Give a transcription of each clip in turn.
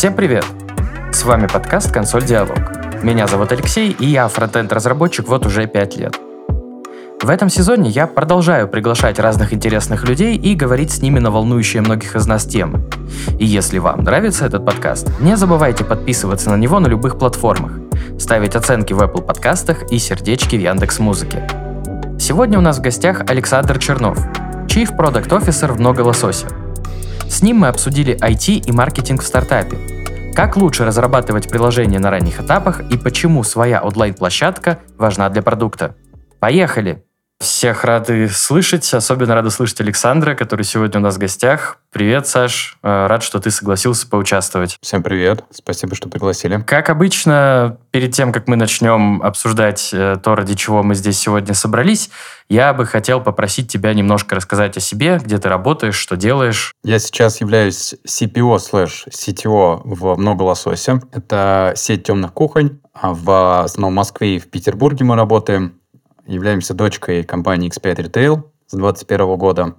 Всем привет! С вами подкаст «Консоль Диалог». Меня зовут Алексей, и я фронтенд-разработчик вот уже 5 лет. В этом сезоне я продолжаю приглашать разных интересных людей и говорить с ними на волнующие многих из нас темы. И если вам нравится этот подкаст, не забывайте подписываться на него на любых платформах, ставить оценки в Apple подкастах и сердечки в Яндекс Музыке. Сегодня у нас в гостях Александр Чернов, Chief Product Officer в Многолососе. С ним мы обсудили IT и маркетинг в стартапе, как лучше разрабатывать приложения на ранних этапах и почему своя онлайн-площадка важна для продукта. Поехали! Всех рады слышать, особенно рада слышать Александра, который сегодня у нас в гостях. Привет, Саш, э, рад, что ты согласился поучаствовать. Всем привет, спасибо, что пригласили. Как обычно, перед тем, как мы начнем обсуждать э, то, ради чего мы здесь сегодня собрались, я бы хотел попросить тебя немножко рассказать о себе, где ты работаешь, что делаешь. Я сейчас являюсь CPO слэш CTO в Многолососе. Это сеть темных кухонь. А в основном в Москве и в Петербурге мы работаем являемся дочкой компании X5 Retail с 2021 года.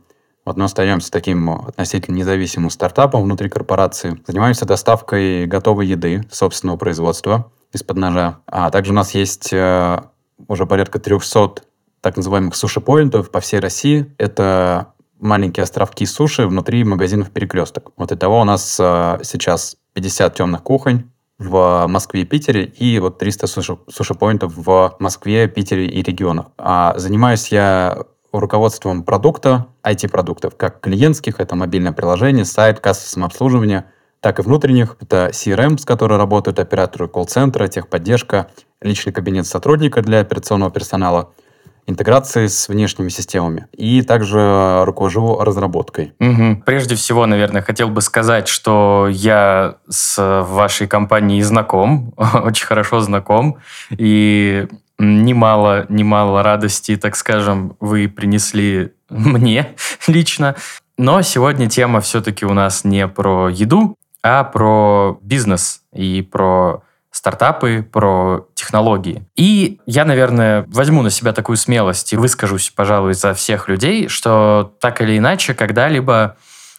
Вот мы остаемся таким относительно независимым стартапом внутри корпорации. Занимаемся доставкой готовой еды собственного производства из-под ножа. А также у нас есть э, уже порядка 300 так называемых суши-поинтов по всей России. Это маленькие островки суши внутри магазинов «Перекресток». Вот итого у нас э, сейчас 50 темных кухонь, в Москве и Питере и вот 300 суши-поинтов в Москве, Питере и регионах. А занимаюсь я руководством продукта, IT-продуктов, как клиентских, это мобильное приложение, сайт, касса самообслуживания, так и внутренних. Это CRM, с которой работают операторы колл-центра, техподдержка, личный кабинет сотрудника для операционного персонала – интеграции с внешними системами. И также руковожу разработкой. Угу. Прежде всего, наверное, хотел бы сказать, что я с вашей компанией знаком, очень хорошо знаком, и немало, немало радости, так скажем, вы принесли мне лично. Но сегодня тема все-таки у нас не про еду, а про бизнес и про стартапы, про технологии. И я, наверное, возьму на себя такую смелость и выскажусь, пожалуй, за всех людей, что так или иначе когда-либо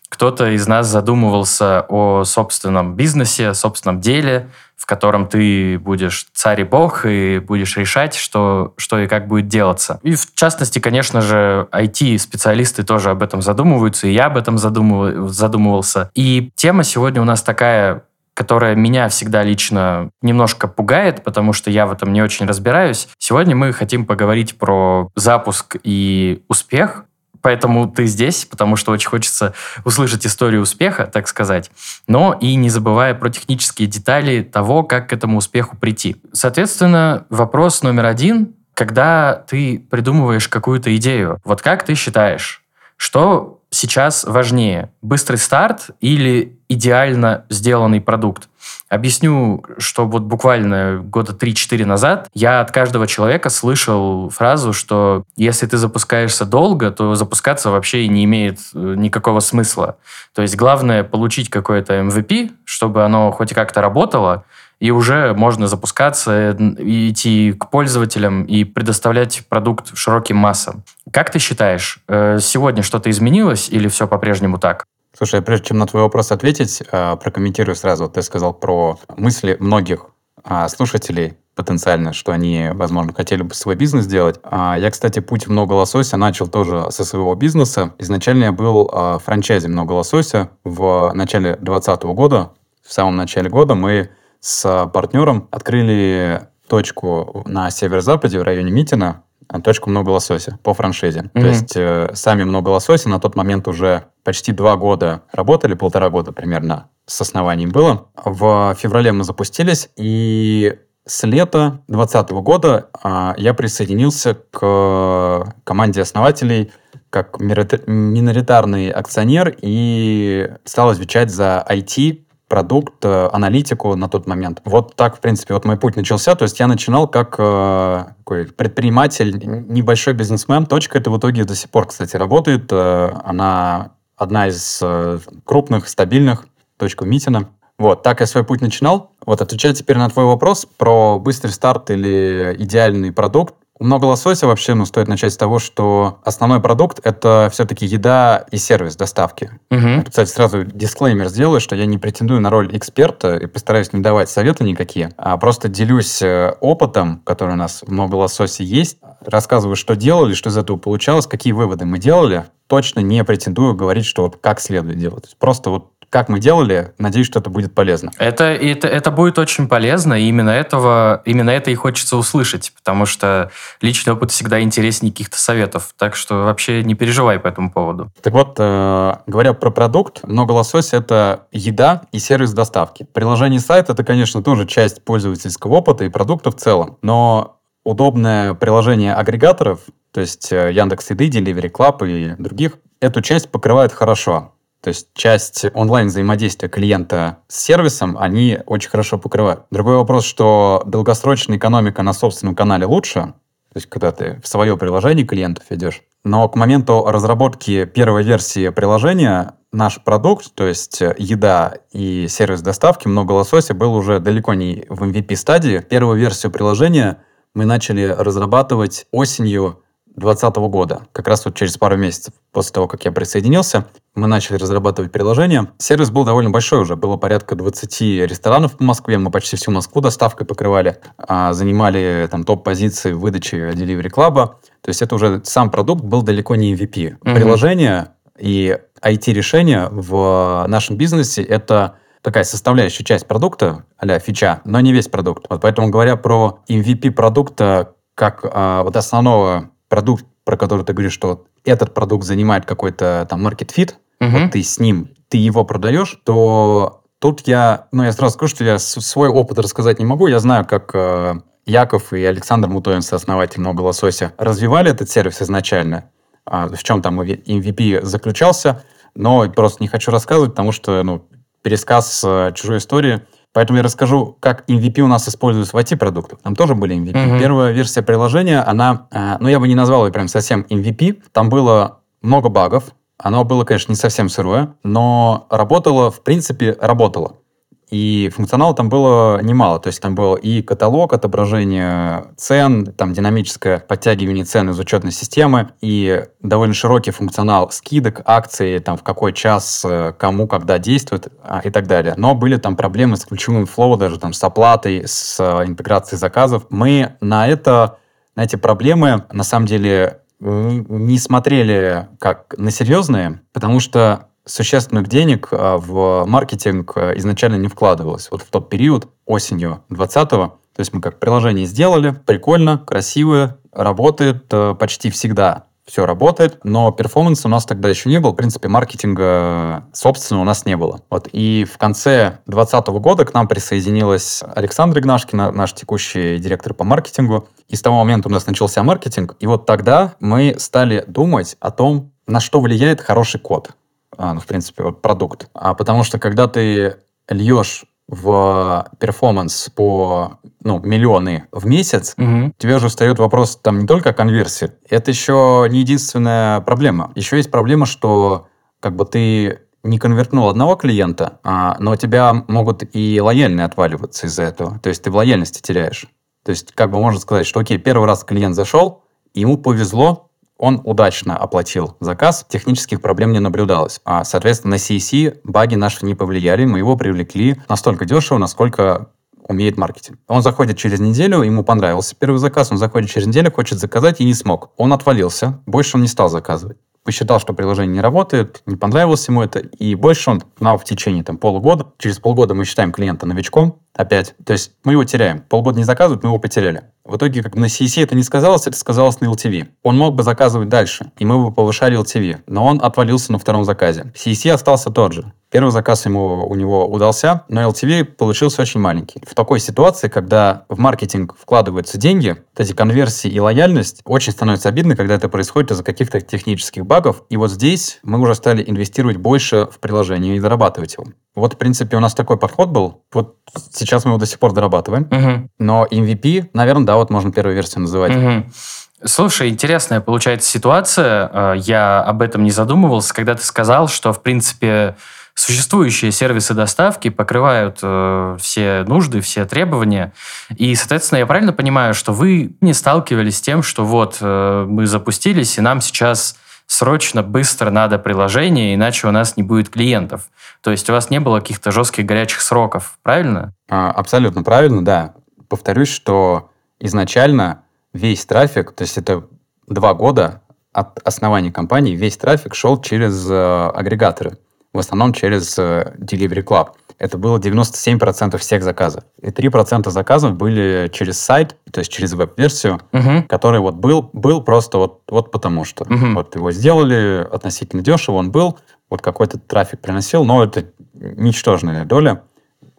кто-то из нас задумывался о собственном бизнесе, собственном деле, в котором ты будешь царь и бог и будешь решать, что, что и как будет делаться. И в частности, конечно же, IT-специалисты тоже об этом задумываются, и я об этом задумывал, задумывался. И тема сегодня у нас такая которая меня всегда лично немножко пугает, потому что я в этом не очень разбираюсь. Сегодня мы хотим поговорить про запуск и успех, поэтому ты здесь, потому что очень хочется услышать историю успеха, так сказать, но и не забывая про технические детали того, как к этому успеху прийти. Соответственно, вопрос номер один, когда ты придумываешь какую-то идею, вот как ты считаешь, что сейчас важнее? Быстрый старт или идеально сделанный продукт? Объясню, что вот буквально года 3-4 назад я от каждого человека слышал фразу, что если ты запускаешься долго, то запускаться вообще не имеет э, никакого смысла. То есть главное получить какое-то MVP, чтобы оно хоть как-то работало, и уже можно запускаться, и идти к пользователям и предоставлять продукт широким массам. Как ты считаешь, э, сегодня что-то изменилось или все по-прежнему так? Слушай, прежде чем на твой вопрос ответить, э, прокомментирую сразу. Ты сказал про мысли многих а, слушателей потенциально, что они, возможно, хотели бы свой бизнес сделать. А, я, кстати, путь в много лосося начал тоже со своего бизнеса. Изначально я был а, франчайзи много лосося в начале 2020 года. В самом начале года мы с партнером открыли точку на северо-западе в районе Митина, точку много лосося по франшизе. Mm-hmm. То есть э, сами много лосося на тот момент уже почти два года работали, полтора года примерно с основанием было. В феврале мы запустились, и с лета 2020 года э, я присоединился к команде основателей как миноритарный акционер и стал отвечать за IT продукт, э, аналитику на тот момент. Вот так, в принципе, вот мой путь начался. То есть я начинал как э, такой предприниматель, небольшой бизнесмен. Точка это в итоге до сих пор, кстати, работает. Э, она одна из крупных, стабильных. Точка Митина. Вот, так я свой путь начинал. Вот, отвечая теперь на твой вопрос про быстрый старт или идеальный продукт. Много лосося вообще, ну, стоит начать с того, что основной продукт — это все-таки еда и сервис доставки. Мгм. Кстати, сразу дисклеймер сделаю, что я не претендую на роль эксперта и постараюсь не давать советы никакие, а просто делюсь э, опытом, который у нас в много лососе есть, рассказываю, что делали, что из этого получалось, какие выводы мы делали. Точно не претендую говорить, что вот как следует делать. Просто вот как мы делали, надеюсь, что это будет полезно. Это, это, это будет очень полезно, и именно, этого, именно это и хочется услышать, потому что личный опыт всегда интереснее каких-то советов, так что вообще не переживай по этому поводу. Так вот, э, говоря про продукт, много лосось это еда и сервис доставки. Приложение сайт это, конечно, тоже часть пользовательского опыта и продукта в целом, но удобное приложение агрегаторов, то есть э, Яндекс Еды, Delivery Club и других, эту часть покрывает хорошо. То есть часть онлайн взаимодействия клиента с сервисом они очень хорошо покрывают. Другой вопрос, что долгосрочная экономика на собственном канале лучше, то есть когда ты в свое приложение клиентов идешь. Но к моменту разработки первой версии приложения наш продукт, то есть э, еда и сервис доставки много лосося был уже далеко не в MVP стадии. Первую версию приложения мы начали разрабатывать осенью 2020 года, как раз вот через пару месяцев после того, как я присоединился, мы начали разрабатывать приложение. Сервис был довольно большой уже, было порядка 20 ресторанов по Москве, мы почти всю Москву доставкой покрывали, а, занимали там топ-позиции в выдаче Delivery Club. То есть это уже сам продукт был далеко не MVP. Мгм. Приложение и IT-решения в нашем бизнесе — это такая составляющая часть продукта, а фича, но не весь продукт. Вот поэтому, говоря про MVP продукта как а, вот основного продукт, про который ты говоришь, что этот продукт занимает какой-то там market fit, Мгм. вот ты с ним, ты его продаешь, то тут я, ну, я сразу скажу, что я свой опыт рассказать не могу. Я знаю, как э, Яков и Александр Мутоин, сооснователь «Много лосося», развивали этот сервис изначально, а, в чем там MVP заключался, но просто не хочу рассказывать, потому что, ну, пересказ э, чужой истории. Поэтому я расскажу, как MVP у нас используется в IT-продуктах. Там тоже были MVP. Мгм. Первая версия приложения, она, э, ну, я бы не назвал ее прям совсем MVP. Там было много багов. Оно было, конечно, не совсем сырое, но работало, в принципе, работало. И функционала там было немало. То есть там был и каталог, отображение цен, там динамическое подтягивание цен из учетной системы, и довольно широкий функционал скидок, акций, там в какой час, э, кому, когда действует а, и так далее. Но были там проблемы с ключевым флоу, даже там с оплатой, с э, интеграцией заказов. Мы на это, на эти проблемы, на самом деле, не смотрели как на серьезные, потому что существенных денег а, в маркетинг а, изначально не вкладывалось. Вот в тот период, осенью 20-го, то есть мы как приложение сделали, прикольно, красивое, работает э, почти всегда. Все работает, но перформанса у нас тогда еще не было. В принципе, маркетинга собственно у нас не было. Вот. И в конце 2020 года к нам присоединилась Александра Игнашкина, наш текущий директор по маркетингу. И с того момента у нас начался маркетинг. И вот тогда мы стали думать о том, на что влияет хороший код ну, в принципе, вот продукт. А потому что когда ты льешь в перформанс по ну, миллионы в месяц, Мгм. тебе уже встает вопрос там не только о конверсии. Это еще не единственная проблема. Еще есть проблема, что как бы ты не конвертнул одного клиента, а, но у тебя могут и лояльные отваливаться из-за этого. То есть ты в лояльности теряешь. То есть как бы можно сказать, что окей, первый раз клиент зашел, ему повезло, он удачно оплатил заказ, технических проблем не наблюдалось. А, соответственно, на CEC баги наши не повлияли, мы его привлекли настолько дешево, насколько умеет маркетинг. Он заходит через неделю, ему понравился первый заказ, он заходит через неделю, хочет заказать и не смог. Он отвалился, больше он не стал заказывать. Посчитал, что приложение не работает, не понравилось ему это, и больше он нам в течение там, полугода, через полгода мы считаем клиента новичком опять, то есть мы его теряем. Полгода не заказывают, мы его потеряли. В итоге, как на CEC это не сказалось, это сказалось на LTV. Он мог бы заказывать дальше, и мы бы повышали LTV, но он отвалился на втором заказе. CEC остался тот же. Первый заказ ему, у него удался, но LTV получился очень маленький. В такой ситуации, когда в маркетинг вкладываются деньги, вот эти конверсии и лояльность, очень становится обидно, когда это происходит из-за каких-то технических багов. И вот здесь мы уже стали инвестировать больше в приложение и дорабатывать его. Вот, в принципе, у нас такой подход был. Вот сейчас мы его до сих пор дорабатываем. Мгм. Но MVP, наверное, да, вот можно первую версию называть. Мгм. Слушай, интересная получается ситуация. Э, Я об этом не задумывался, когда ты сказал, что, в принципе, существующие сервисы доставки покрывают э, все нужды, все требования. И, соответственно, я правильно понимаю, что вы не сталкивались с тем, что вот э, мы запустились, и нам сейчас срочно, быстро надо приложение, иначе у нас не будет клиентов. То есть у вас не было каких-то жестких горячих сроков, правильно? А, абсолютно правильно, да. Повторюсь, что изначально весь трафик, то есть это два года от основания компании, весь трафик шел через э, агрегаторы, в основном через э, Delivery Club. Это было 97% всех заказов. И 3% заказов были через сайт, то есть через веб-версию, Мгм. который вот был, был просто вот, вот потому что. Мгм. Вот его сделали относительно дешево, он был, вот какой-то трафик приносил, но это ничтожная доля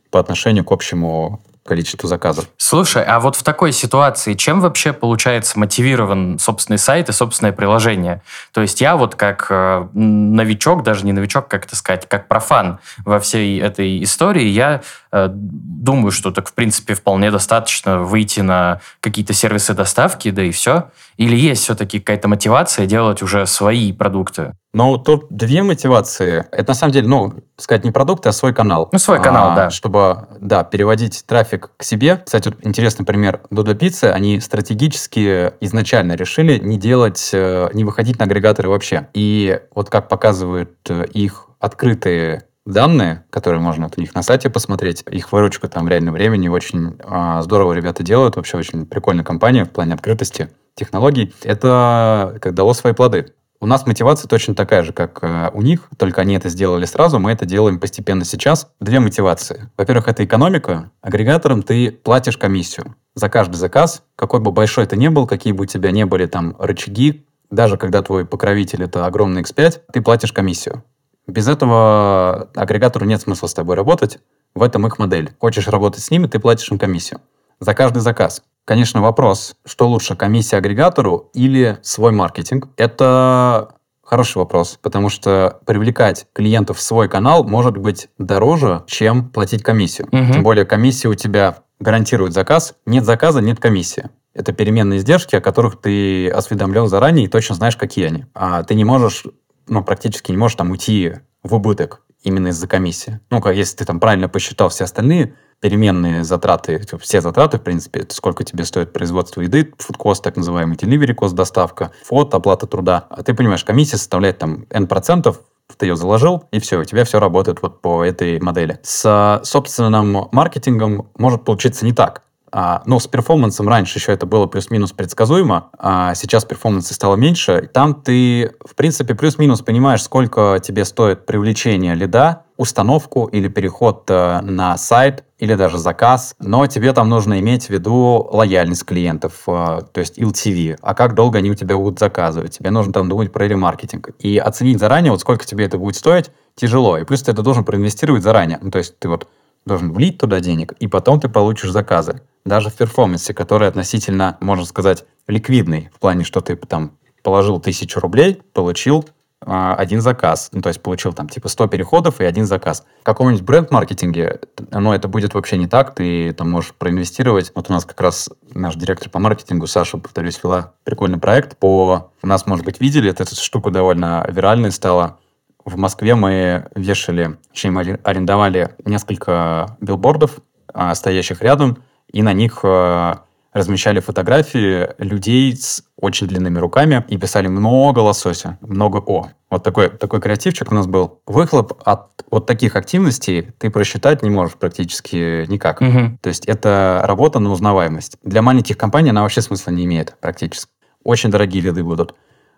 по отношению к общему количеству заказов. Слушай, а вот в такой ситуации чем вообще, получается, мотивирован собственный сайт и собственное приложение? То есть я вот как э, новичок, даже не новичок, как это сказать, как профан во всей этой истории, я думаю, что так, в принципе, вполне достаточно выйти на какие-то сервисы доставки, да и все. Или есть все-таки какая-то мотивация делать уже свои продукты? Но тут две мотивации. Это на самом деле, ну, сказать не продукты, а свой канал. Ну, свой канал, А, да. Чтобы, да, переводить трафик к себе. Кстати, вот интересный пример. Додо Пиццы, они стратегически изначально решили не делать, э, не выходить на агрегаторы вообще. И вот как показывают э, их открытые данные, которые можно вот у них на сайте посмотреть, их выручка там в реальном времени очень а, здорово ребята делают, вообще очень прикольная компания в плане открытости технологий. Это как дало свои плоды. У нас мотивация точно такая же, как э, у них, только они это сделали сразу, мы это делаем постепенно сейчас. Две мотивации. Во-первых, это экономика. Агрегаторам ты платишь комиссию за каждый заказ, какой бы большой это ни был, какие бы у тебя не были там рычаги, даже когда твой покровитель это огромный X5, ты платишь комиссию. Без этого агрегатору нет смысла с тобой работать. В этом их модель. Хочешь работать с ними, ты платишь им комиссию. За каждый заказ. Конечно, вопрос, что лучше, комиссия агрегатору или свой маркетинг? Это хороший вопрос, потому что привлекать клиентов в свой канал может быть дороже, чем платить комиссию. Мгм. Тем более комиссия у тебя гарантирует заказ. Нет заказа, нет комиссии. Это переменные издержки, о которых ты осведомлен заранее и точно знаешь, какие они. А ты не можешь, ну, практически не можешь там уйти в убыток именно из-за комиссии. Ну, как если ты там правильно посчитал все остальные переменные затраты, типа, все затраты, в принципе, сколько тебе стоит производство еды, фудкост, так называемый, delivery кост, доставка, фот, оплата труда. А ты понимаешь, комиссия составляет там N процентов, ты ее заложил, и все, у тебя все работает вот по этой модели. С собственным маркетингом может получиться не так. А, ну, с перформансом раньше еще это было плюс-минус предсказуемо, а сейчас перформанса стало меньше. Там ты, в принципе, плюс-минус понимаешь, сколько тебе стоит привлечение лида, установку или переход э, на сайт, или даже заказ, но тебе там нужно иметь в виду лояльность клиентов, э, то есть LTV, а как долго они у тебя будут заказывать. Тебе нужно там думать про ремаркетинг. И оценить заранее, вот сколько тебе это будет стоить, тяжело. И плюс ты это должен проинвестировать заранее. Ну, то есть ты вот должен влить туда денег, и потом ты получишь заказы. Даже в перформансе, который относительно, можно сказать, ликвидный, в плане, что ты там положил тысячу рублей, получил а, один заказ. Ну, то есть получил там типа 100 переходов и один заказ. В каком-нибудь бренд-маркетинге, ну, это будет вообще не так. Ты там можешь проинвестировать. Вот у нас как раз наш директор по маркетингу, Саша, повторюсь, вела прикольный проект по... У нас, может быть, видели, эта штука довольно виральной стала. В Москве мы вешали, точнее, арендовали несколько билбордов, а, стоящих рядом, и на них а, размещали фотографии людей с очень длинными руками и писали много лосося, много О. Вот такой, такой креативчик у нас был. Выхлоп от вот таких активностей ты просчитать не можешь практически никак. Мгм. То есть это работа на узнаваемость. Для маленьких компаний она вообще смысла не имеет практически. Очень дорогие лиды будут.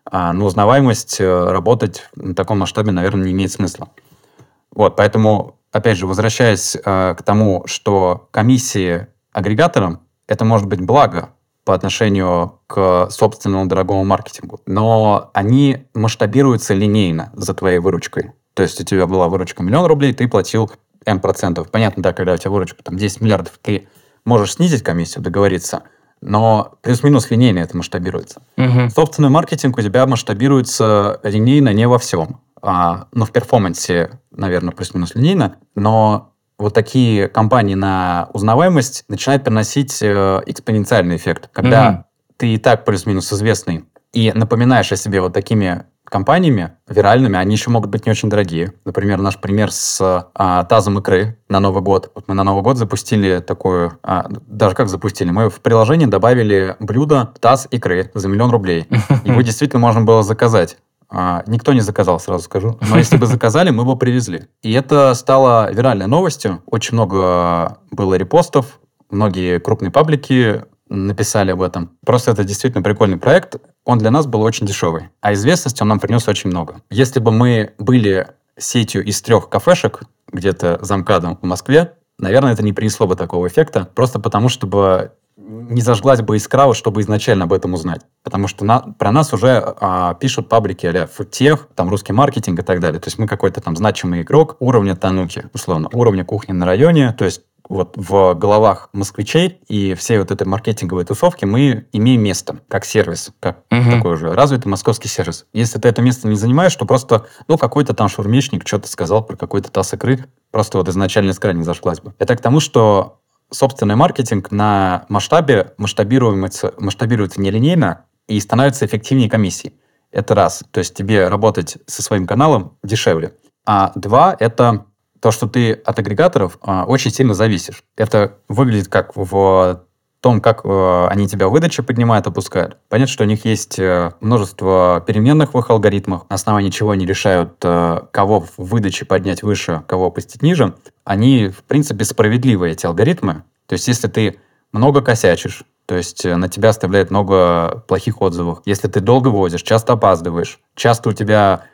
А на узнаваемость э, работать на таком масштабе, наверное, не имеет смысла. Вот, поэтому, опять же, возвращаясь э, к тому, что комиссии агрегаторам, это может быть благо по отношению к собственному дорогому маркетингу, но они масштабируются линейно за твоей выручкой. То есть у тебя была выручка миллион рублей, ты платил N процентов. Понятно, да, когда у тебя выручка там 10 миллиардов, ты можешь снизить комиссию, договориться, но плюс-минус линейно это масштабируется. Мгм. Собственный маркетинг у тебя масштабируется линейно не во всем. А, ну, в перформансе, наверное, плюс-минус линейно, но вот такие компании на узнаваемость начинают приносить э, экспоненциальный эффект. Когда Мгм. ты и так плюс-минус известный и напоминаешь о себе вот такими компаниями виральными, они еще могут быть не очень дорогие. Например, наш пример с а, тазом икры на Новый год. Вот мы на Новый год запустили такую, а, даже как запустили, мы в приложение добавили блюдо таз икры за миллион рублей. Его действительно можно было заказать. А, никто не заказал, сразу скажу. Но если бы заказали, мы бы привезли. И это стало виральной новостью. Очень много было репостов. Многие крупные паблики написали об этом. Просто это действительно прикольный проект. Он для нас был очень дешевый. А известности он нам принес очень много. Если бы мы были сетью из трех кафешек, где-то за МКАДом в Москве, наверное, это не принесло бы такого эффекта, просто потому что бы не зажглась бы искра, чтобы изначально об этом узнать. Потому что на, про нас уже а, пишут паблики а тех, там русский маркетинг и так далее. То есть мы какой-то там значимый игрок уровня Тануки, условно, уровня кухни на районе. То есть вот в головах москвичей и всей вот этой маркетинговой тусовки мы имеем место как сервис, как угу. такой уже развитый московский сервис. Если ты это место не занимаешь, то просто, ну, какой-то там шурмечник что-то сказал про какой-то таз икры, просто вот изначально искра не зашлась бы. Это к тому, что собственный маркетинг на масштабе масштабируется, масштабируется нелинейно и становится эффективнее комиссии. Это раз. То есть тебе работать со своим каналом дешевле. А два – это то, что ты от агрегаторов а, очень сильно зависишь. Это выглядит как в том, как э, они тебя в выдаче поднимают, опускают. Понятно, что у них есть э, множество переменных в их алгоритмах, на основании чего они решают, э, кого в выдаче поднять выше, кого опустить ниже. Они, в принципе, справедливые, эти алгоритмы. То есть, если ты много косячишь, то есть на тебя оставляет много плохих отзывов. Если ты долго возишь, часто опаздываешь, часто у тебя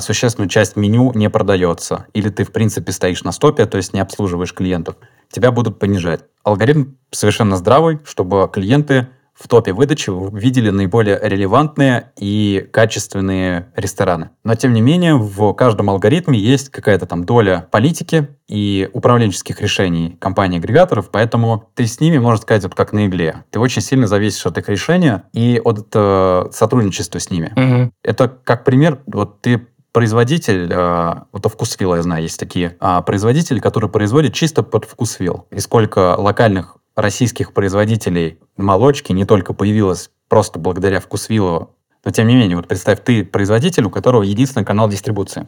существенную часть меню не продается, или ты, в принципе, стоишь на стопе, то есть не обслуживаешь клиентов, тебя будут понижать. Алгоритм совершенно здравый, чтобы клиенты в топе выдачи видели наиболее релевантные и качественные рестораны. Но, тем не менее, в каждом алгоритме есть какая-то там доля политики и управленческих решений компаний-агрегаторов, поэтому ты с ними, можно сказать, вот как на игле. Ты очень сильно зависишь от их решения и от э, сотрудничества с ними. Угу. Это как пример, вот ты производитель, э, вот Вкусвилла, я знаю, есть такие э, производители, которые производят чисто под Вкусвилл. И сколько локальных российских производителей молочки не только появилось просто благодаря Вкусвиллу, но тем не менее, вот представь, ты производитель, у которого единственный канал дистрибуции.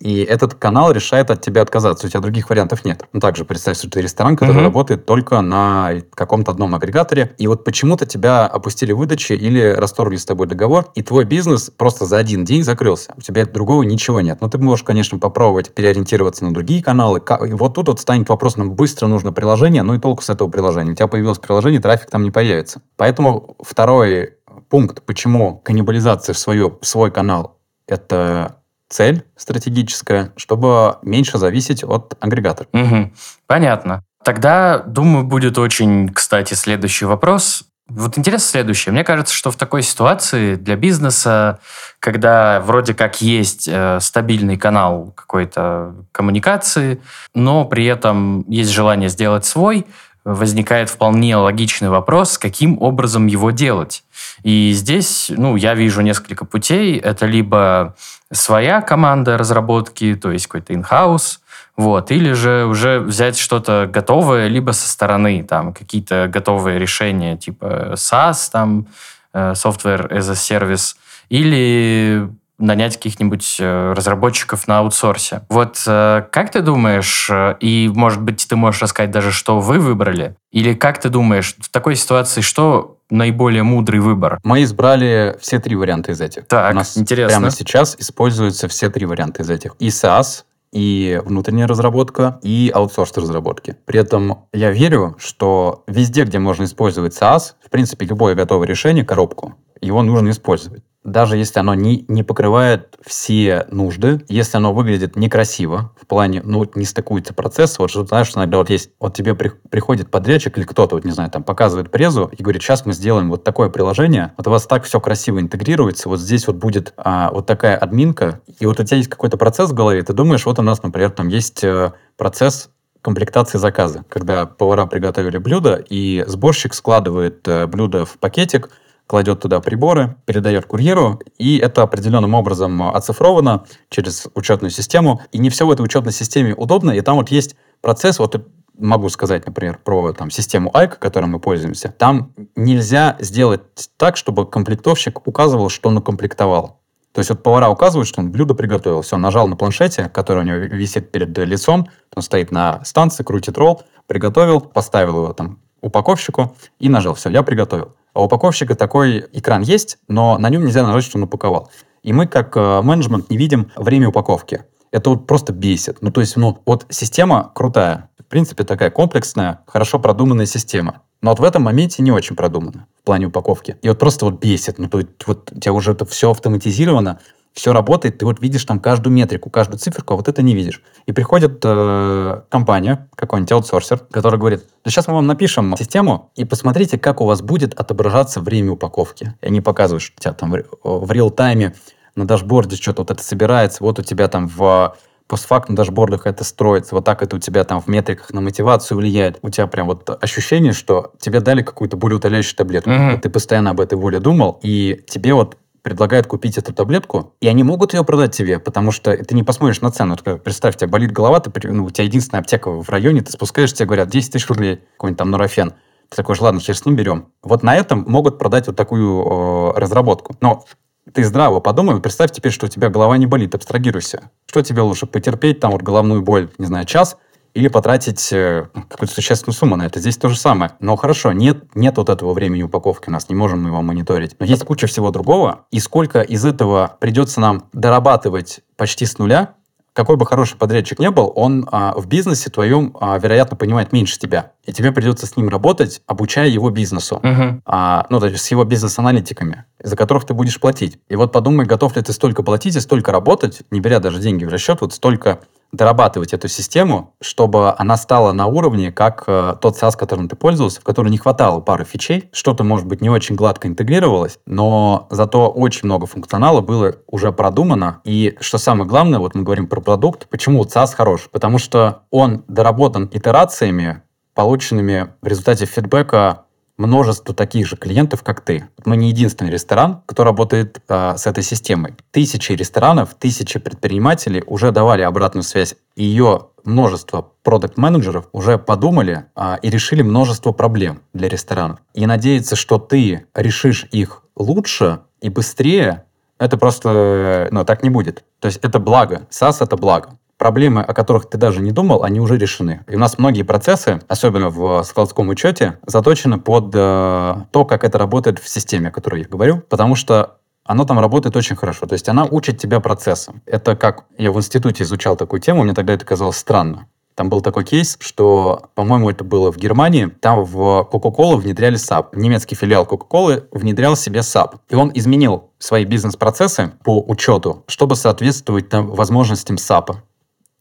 И этот канал решает от тебя отказаться. У тебя других вариантов нет. Ну, также представь, что ты ресторан, который uh-huh. работает только на каком-то одном агрегаторе, и вот почему-то тебя опустили выдачи или расторгли с тобой договор, и твой бизнес просто за один день закрылся. У тебя другого ничего нет. Но ты можешь, конечно, попробовать переориентироваться на другие каналы. И вот тут вот станет вопрос, нам быстро нужно приложение, ну и толку с этого приложения. У тебя появилось приложение, трафик там не появится. Поэтому второй пункт, почему каннибализация в, свое, в свой канал это цель стратегическая, чтобы меньше зависеть от агрегатора. Угу. Понятно. Тогда, думаю, будет очень, кстати, следующий вопрос. Вот интересно следующее. Мне кажется, что в такой ситуации для бизнеса, когда вроде как есть э, стабильный канал какой-то коммуникации, но при этом есть желание сделать свой, возникает вполне логичный вопрос, каким образом его делать. И здесь, ну, я вижу несколько путей. Это либо своя команда разработки, то есть какой-то in-house, вот, или же уже взять что-то готовое, либо со стороны, там, какие-то готовые решения, типа SaaS, там, э, Software as a Service, или нанять каких-нибудь э, разработчиков на аутсорсе. Вот э, как ты думаешь, и, может быть, ты можешь рассказать даже, что вы выбрали? Или как ты думаешь, в такой ситуации, что наиболее мудрый выбор? Мы избрали все три варианта из этих. Так, У нас интересно. прямо сейчас используются все три варианта из этих. И SaaS, и внутренняя разработка, и аутсорс разработки. При этом я верю, что везде, где можно использовать SaaS, в принципе, любое готовое решение, коробку, его нужно использовать даже если оно не, не покрывает все нужды, если оно выглядит некрасиво, в плане, ну, не стыкуется процесс, вот что, знаешь, иногда вот есть, вот тебе при, приходит подрядчик или кто-то, вот, не знаю, там, показывает презу и говорит, сейчас мы сделаем вот такое приложение, вот у вас так все красиво интегрируется, вот здесь вот будет а, вот такая админка, и вот у тебя есть какой-то процесс в голове, ты думаешь, вот у нас, например, там есть э, процесс комплектации заказа, когда повара приготовили блюдо, и сборщик складывает э, блюдо в пакетик, кладет туда приборы, передает курьеру, и это определенным образом оцифровано через учетную систему. И не все в этой учетной системе удобно, и там вот есть процесс, вот могу сказать, например, про там, систему IC, которой мы пользуемся. Там нельзя сделать так, чтобы комплектовщик указывал, что он укомплектовал. То То есть вот повара указывают, что он блюдо приготовил. Все, нажал на планшете, который у него висит перед лицом, он стоит на станции, крутит ролл, приготовил, поставил его там упаковщику и нажал. Все, я приготовил. А у упаковщика такой экран есть, но на нем нельзя нажать, что он упаковал. И мы, как э, менеджмент, не видим время упаковки. Это вот просто бесит. Ну, то есть, ну, вот система крутая. В принципе, такая комплексная, хорошо продуманная система. Но вот в этом моменте не очень продумано в плане упаковки. И вот просто вот бесит. Ну, то есть, вот у тебя уже это все автоматизировано, все работает, ты вот видишь там каждую метрику, каждую циферку, а вот это не видишь. И приходит э, компания, какой-нибудь аутсорсер, который говорит, да сейчас мы вам напишем систему, и посмотрите, как у вас будет отображаться время упаковки. И они показывают, что у тебя там в, в реал-тайме на дашборде что-то вот это собирается, вот у тебя там в постфактум дашбордах это строится, вот так это у тебя там в метриках на мотивацию влияет. У тебя прям вот ощущение, что тебе дали какую-то болеутоляющую таблетку. Mm-hmm. Ты постоянно об этой воле думал, и тебе вот предлагают купить эту таблетку, и они могут ее продать тебе, потому что ты не посмотришь на цену. Ты, представь, у болит голова, ты, ну, у тебя единственная аптека в районе, ты спускаешь, тебе говорят 10 тысяч рублей, какой-нибудь там нурофен. Ты такой же, ладно, через с берем. Вот на этом могут продать вот такую э, разработку. Но ты здраво подумай, представь теперь, что у тебя голова не болит, абстрагируйся. Что тебе лучше, потерпеть там вот головную боль, не знаю, час, или потратить э, какую-то существенную сумму на это. Здесь то же самое. Но хорошо, нет, нет вот этого времени упаковки у нас, не можем мы его мониторить. Но есть куча всего другого, и сколько из этого придется нам дорабатывать почти с нуля, какой бы хороший подрядчик не был, он а, в бизнесе твоем, а, вероятно, понимает меньше тебя. И тебе придется с ним работать, обучая его бизнесу. Uh-huh. А, ну, то есть с его бизнес-аналитиками, за которых ты будешь платить. И вот подумай, готов ли ты столько платить и столько работать, не беря даже деньги в расчет, вот столько дорабатывать эту систему, чтобы она стала на уровне, как э, тот SaaS, которым ты пользовался, в котором не хватало пары фичей, что-то, может быть, не очень гладко интегрировалось, но зато очень много функционала было уже продумано. И что самое главное, вот мы говорим про продукт, почему вот SaaS хорош? Потому что он доработан итерациями, полученными в результате фидбэка множество таких же клиентов, как ты. Мы не единственный ресторан, кто работает а, с этой системой. Тысячи ресторанов, тысячи предпринимателей уже давали обратную связь. Ее множество продукт-менеджеров уже подумали а, и решили множество проблем для ресторанов. И надеяться, что ты решишь их лучше и быстрее, это просто, ну, так не будет. То есть это благо. SaaS — это благо проблемы, о которых ты даже не думал, они уже решены. И у нас многие процессы, особенно в складском учете, заточены под э, то, как это работает в системе, о которой я говорю, потому что оно там работает очень хорошо. То есть она учит тебя процессам. Это как я в институте изучал такую тему, мне тогда это казалось странно. Там был такой кейс, что, по-моему, это было в Германии. Там в Coca-Cola внедряли SAP. Немецкий филиал Coca-Cola внедрял себе SAP. И он изменил свои бизнес-процессы по учету, чтобы соответствовать там, возможностям SAP.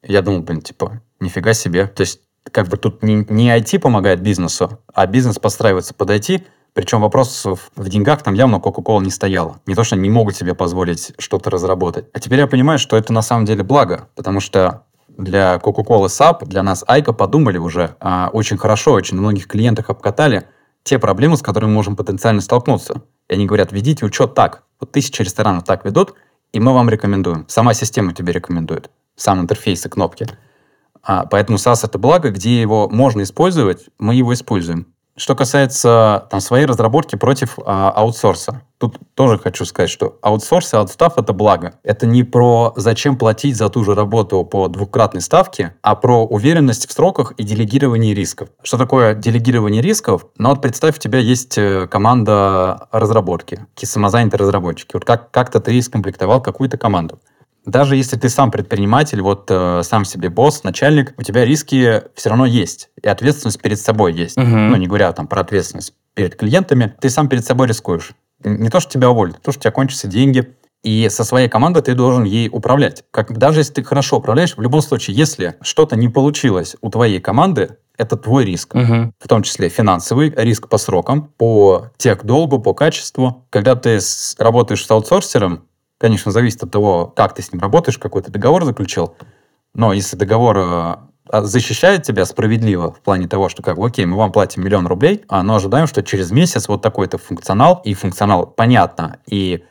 Я думал, блин, типа, нифига себе. То есть, как бы тут не, не IT помогает бизнесу, а бизнес подстраивается под IT, причем вопрос в деньгах там явно Coca-Cola не стояла. Не то, что они не могут себе позволить что-то разработать. А теперь я понимаю, что это на самом деле благо, потому что для Coca-Cola SAP, для нас Айка подумали уже а, очень хорошо, очень многих клиентах обкатали те проблемы, с которыми мы можем потенциально столкнуться. И они говорят, ведите учет так. Вот тысячи ресторанов так ведут, и мы вам рекомендуем. Сама система тебе рекомендует сам интерфейс и кнопки. А, поэтому SaaS это благо, где его можно использовать, мы его используем. Что касается там, своей разработки против а, аутсорса, тут тоже хочу сказать, что аутсорс и аутстав — это благо. Это не про зачем платить за ту же работу по двукратной ставке, а про уверенность в сроках и делегирование рисков. Что такое делегирование рисков? Ну вот представь, у тебя есть э, команда разработки, самозанятые разработчики. Вот как, как-то ты скомплектовал какую-то команду даже если ты сам предприниматель, вот э, сам себе босс, начальник, у тебя риски все равно есть. И ответственность перед собой есть. Угу. Ну, не говоря там про ответственность перед клиентами, ты сам перед собой рискуешь. Не то, что тебя уволят, то, что у тебя кончатся деньги. И со своей командой ты должен ей управлять. Как, даже если ты хорошо управляешь, в любом случае, если что-то не получилось у твоей команды, это твой риск, угу. в том числе финансовый, риск по срокам, по тех долгу, по качеству. Когда ты с, работаешь с аутсорсером, Конечно, зависит от того, как ты с ним работаешь, какой ты договор заключил. Но если договор э, защищает тебя справедливо в плане того, что как, окей, мы вам платим миллион рублей, а, но ожидаем, что через месяц вот такой-то функционал, и функционал понятно, и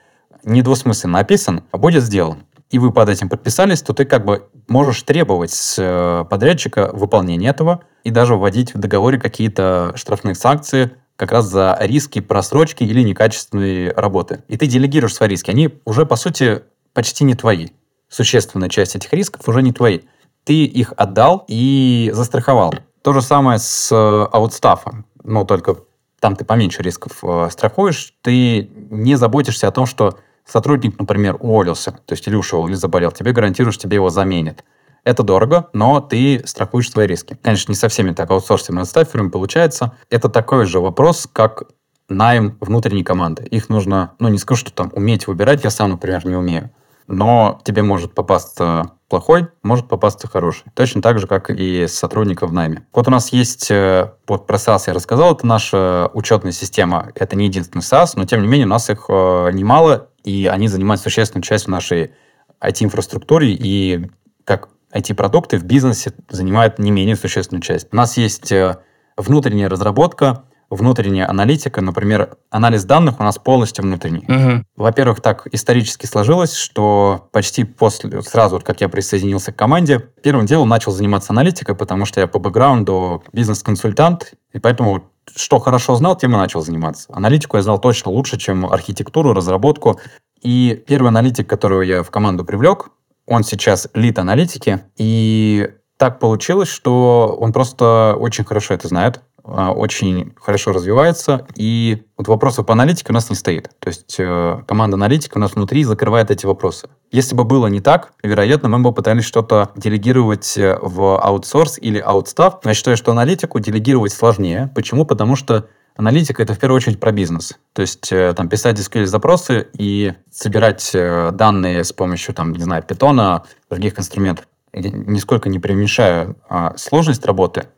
недвусмысленно описан, а будет сделан. И вы под этим подписались, то ты как бы можешь требовать с э, подрядчика выполнения этого и даже вводить в договоре какие-то штрафные санкции, как раз за риски просрочки или некачественной работы. И ты делегируешь свои риски. Они уже, по сути, почти не твои. Существенная часть этих рисков уже не твои. Ты их отдал и застраховал. То же самое с э, аутстафом. Но только там ты поменьше рисков э, страхуешь. Ты не заботишься о том, что сотрудник, например, уволился, то есть или ушел, или заболел. Тебе гарантируешь, тебе его заменят. Это дорого, но ты страхуешь свои риски. Конечно, не со всеми так аутсорсим и отстаферами получается. Это такой же вопрос, как найм внутренней команды. Их нужно, ну, не скажу, что там уметь выбирать, я сам, например, не умею. Но тебе может попасться плохой, может попасться хороший. Точно так же, как и с сотрудником в найме. Вот у нас есть, э, вот про SaaS я рассказал, это наша учетная система. Это не единственный SaaS, но тем не менее у нас их э, немало, и они занимают существенную часть нашей IT-инфраструктуре, и как IT-продукты в бизнесе занимают не менее существенную часть. У нас есть э, внутренняя разработка, внутренняя аналитика, например, анализ данных у нас полностью внутренний. Угу. Во-первых, так исторически сложилось, что почти после, сразу, как я присоединился к команде, первым делом начал заниматься аналитикой, потому что я по бэкграунду бизнес-консультант, и поэтому что хорошо знал, тем и начал заниматься. Аналитику я знал точно лучше, чем архитектуру, разработку. И первый аналитик, которого я в команду привлек, он сейчас лид аналитики, и так получилось, что он просто очень хорошо это знает, очень хорошо развивается, и вот вопросов по аналитике у нас не стоит. То есть э, команда аналитика у нас внутри закрывает эти вопросы. Если бы было не так, вероятно, мы бы пытались что-то делегировать э, в аутсорс или аутстав. Но я считаю, что аналитику делегировать сложнее. Почему? Потому что Аналитика — это в первую очередь про бизнес. То есть э, там писать SQL-запросы и собирать данные с помощью, там, не знаю, питона, других инструментов. нисколько не преуменьшаю а, сложность работы,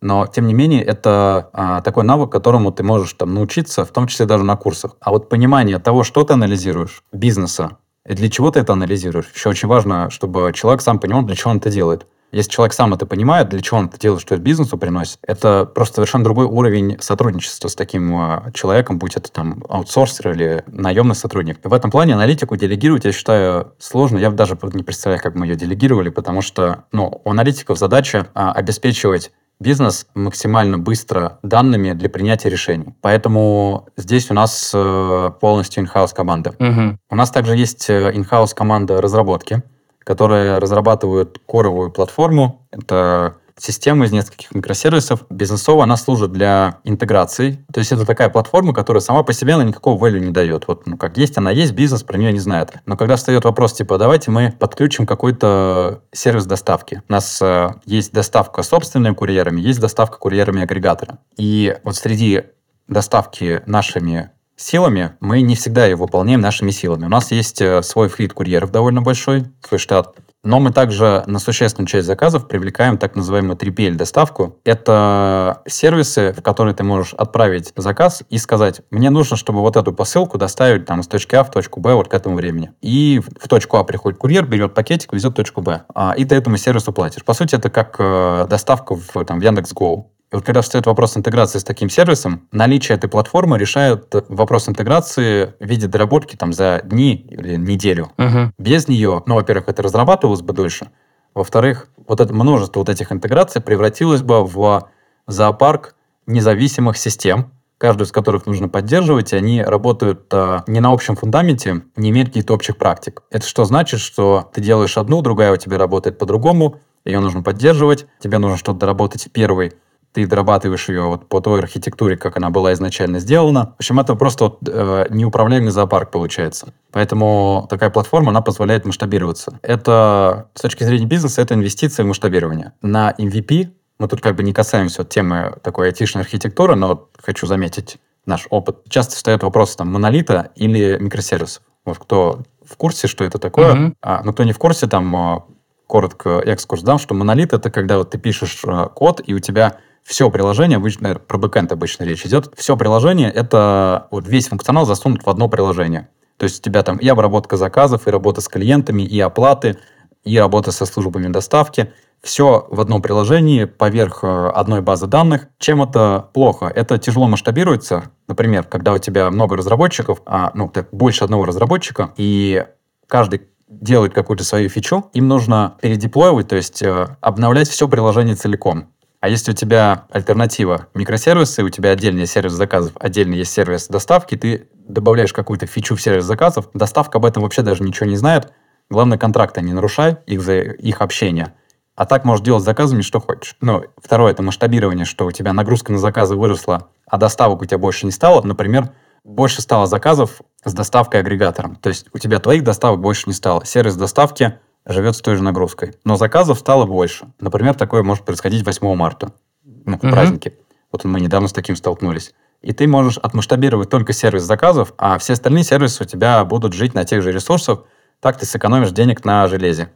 но, тем не менее, это а, такой навык, которому ты можешь там научиться, в том числе даже на курсах. А вот понимание того, что ты анализируешь, бизнеса, и для чего ты это анализируешь, еще очень важно, чтобы человек сам понимал, для чего он это делает. Если человек сам это понимает, для чего он это делает, что это бизнесу приносит, это просто совершенно другой уровень сотрудничества с таким э, человеком, будь это там аутсорсер или наемный сотрудник. В этом плане аналитику делегировать, я считаю, сложно. Я даже не представляю, как мы ее делегировали, потому что ну, у аналитиков задача а, обеспечивать бизнес максимально быстро данными для принятия решений. Поэтому здесь у нас э, полностью in-house команда. Угу. У нас также есть э, in-house команда разработки, которая разрабатывает коровую платформу. Это система из нескольких микросервисов. Бизнесово она служит для интеграции. То есть это такая платформа, которая сама по себе она никакого value не дает. Вот ну, как есть, она есть, бизнес про нее не знает. Но когда встает вопрос, типа, давайте мы подключим какой-то сервис доставки. У нас э, есть доставка собственными курьерами, есть доставка курьерами агрегатора. И вот среди доставки нашими силами мы не всегда ее выполняем нашими силами. У нас есть э, свой флит курьеров довольно большой, свой штат. Но мы также на существенную часть заказов привлекаем так называемую 3PL-доставку. Это сервисы, в которые ты можешь отправить заказ и сказать, мне нужно, чтобы вот эту посылку доставить там, с точки А в точку Б вот к этому времени. И в точку А приходит курьер, берет пакетик, везет в точку Б. А, и ты этому сервису платишь. По сути, это как э, доставка в, там, в Яндекс.Гоу. И вот когда встает вопрос интеграции с таким сервисом, наличие этой платформы решает вопрос интеграции в виде доработки там за дни или неделю. Угу. Без нее, ну, во-первых, это разрабатывалось бы дольше, во-вторых, вот это множество вот этих интеграций превратилось бы в зоопарк независимых систем, каждую из которых нужно поддерживать, и они работают а, не на общем фундаменте, не имеют каких-то общих практик. Это что значит, что ты делаешь одну, другая у тебя работает по-другому, ее нужно поддерживать, тебе нужно что-то доработать первый, ты дорабатываешь ее вот по той архитектуре, как она была изначально сделана. В общем, это просто вот, э, неуправляемый зоопарк получается. Поэтому такая платформа, она позволяет масштабироваться. Это, с точки зрения бизнеса, это инвестиция в масштабирование. На MVP мы тут как бы не касаемся вот темы такой айтишной архитектуры, но вот хочу заметить наш опыт. Часто встает вопрос там монолита или микросервисов. Вот кто в курсе, что это такое, mm-hmm. а, но кто не в курсе, там а, коротко экскурс дам, что монолит это когда вот ты пишешь а, код, и у тебя все приложение, обычно, про бэкэнд обычно речь идет, все приложение, это вот весь функционал засунут в одно приложение. То есть у тебя там и обработка заказов, и работа с клиентами, и оплаты, и работа со службами доставки. Все в одном приложении, поверх э, одной базы данных. Чем это плохо? Это тяжело масштабируется. Например, когда у тебя много разработчиков, а, ну, так, больше одного разработчика, и каждый делает какую-то свою фичу, им нужно передеплоивать, то есть э, обновлять все приложение целиком. А если у тебя альтернатива микросервисы, у тебя отдельный сервис заказов, отдельно есть сервис доставки, ты добавляешь какую-то фичу в сервис заказов, доставка об этом вообще даже ничего не знает, Главное, контракты не нарушай, их, за, их общение. А так можешь делать заказами, что хочешь. Ну, второе, это масштабирование, что у тебя нагрузка на заказы выросла, а доставок у тебя больше не стало. Например, больше стало заказов с доставкой агрегатором. То есть у тебя твоих доставок больше не стало. Сервис доставки живет с той же нагрузкой. Но заказов стало больше. Например, такое может происходить 8 марта, ну, в угу. праздники. Вот мы недавно с таким столкнулись. И ты можешь отмасштабировать только сервис заказов, а все остальные сервисы у тебя будут жить на тех же ресурсах. Так ты сэкономишь денег на железе.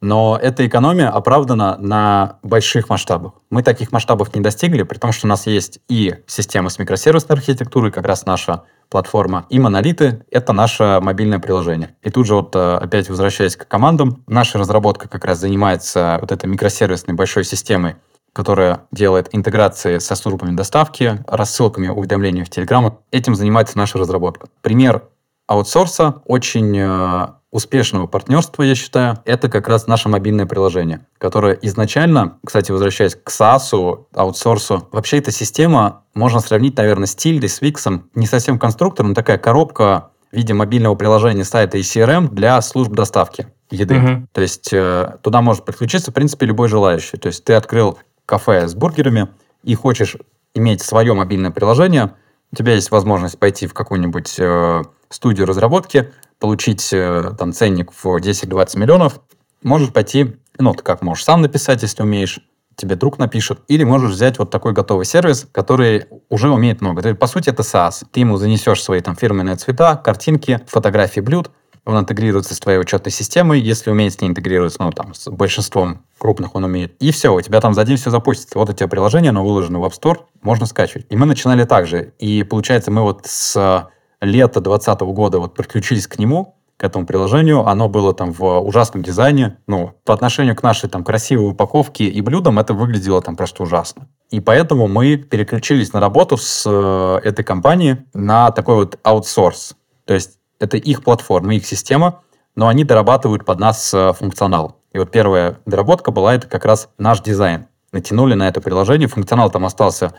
Но эта экономия оправдана на больших масштабах. Мы таких масштабов не достигли, при том, что у нас есть и система с микросервисной архитектурой, как раз наша платформа, и монолиты — это наше мобильное приложение. И тут же вот э, опять возвращаясь к командам, наша разработка как раз занимается вот этой микросервисной большой системой, которая делает интеграции со службами доставки, рассылками уведомлений в Telegram. Этим занимается наша разработка. Пример аутсорса очень э, успешного партнерства, я считаю, это как раз наше мобильное приложение, которое изначально, кстати, возвращаясь к SaaS, аутсорсу, вообще эта система, можно сравнить, наверное, с Tilde, с Wix, не совсем конструктор, но такая коробка в виде мобильного приложения сайта и CRM для служб доставки еды. Uh-huh. То есть э, туда может подключиться, в принципе, любой желающий. То есть ты открыл кафе с бургерами и хочешь иметь свое мобильное приложение, у тебя есть возможность пойти в какую-нибудь э, студию разработки, получить э, там ценник в 10-20 миллионов, можешь пойти, ну, ты как можешь сам написать, если умеешь, тебе друг напишет, или можешь взять вот такой готовый сервис, который уже умеет много. То есть, по сути, это SaaS. Ты ему занесешь свои там фирменные цвета, картинки, фотографии блюд, он интегрируется с твоей учетной системой, если умеет с ней интегрироваться, ну, там, с большинством крупных он умеет. И все, у тебя там за день все запустится. Вот у тебя приложение, оно выложено в App Store, можно скачивать. И мы начинали так же. И получается, мы вот с лета 2020 года вот подключились к нему, к этому приложению. Оно было там в ужасном дизайне. Ну, по отношению к нашей там красивой упаковке и блюдам это выглядело там просто ужасно. И поэтому мы переключились на работу с э, этой компанией на такой вот аутсорс. То есть это их платформа, их система, но они дорабатывают под нас э, функционал. И вот первая доработка была это как раз наш дизайн. Натянули на это приложение, функционал там остался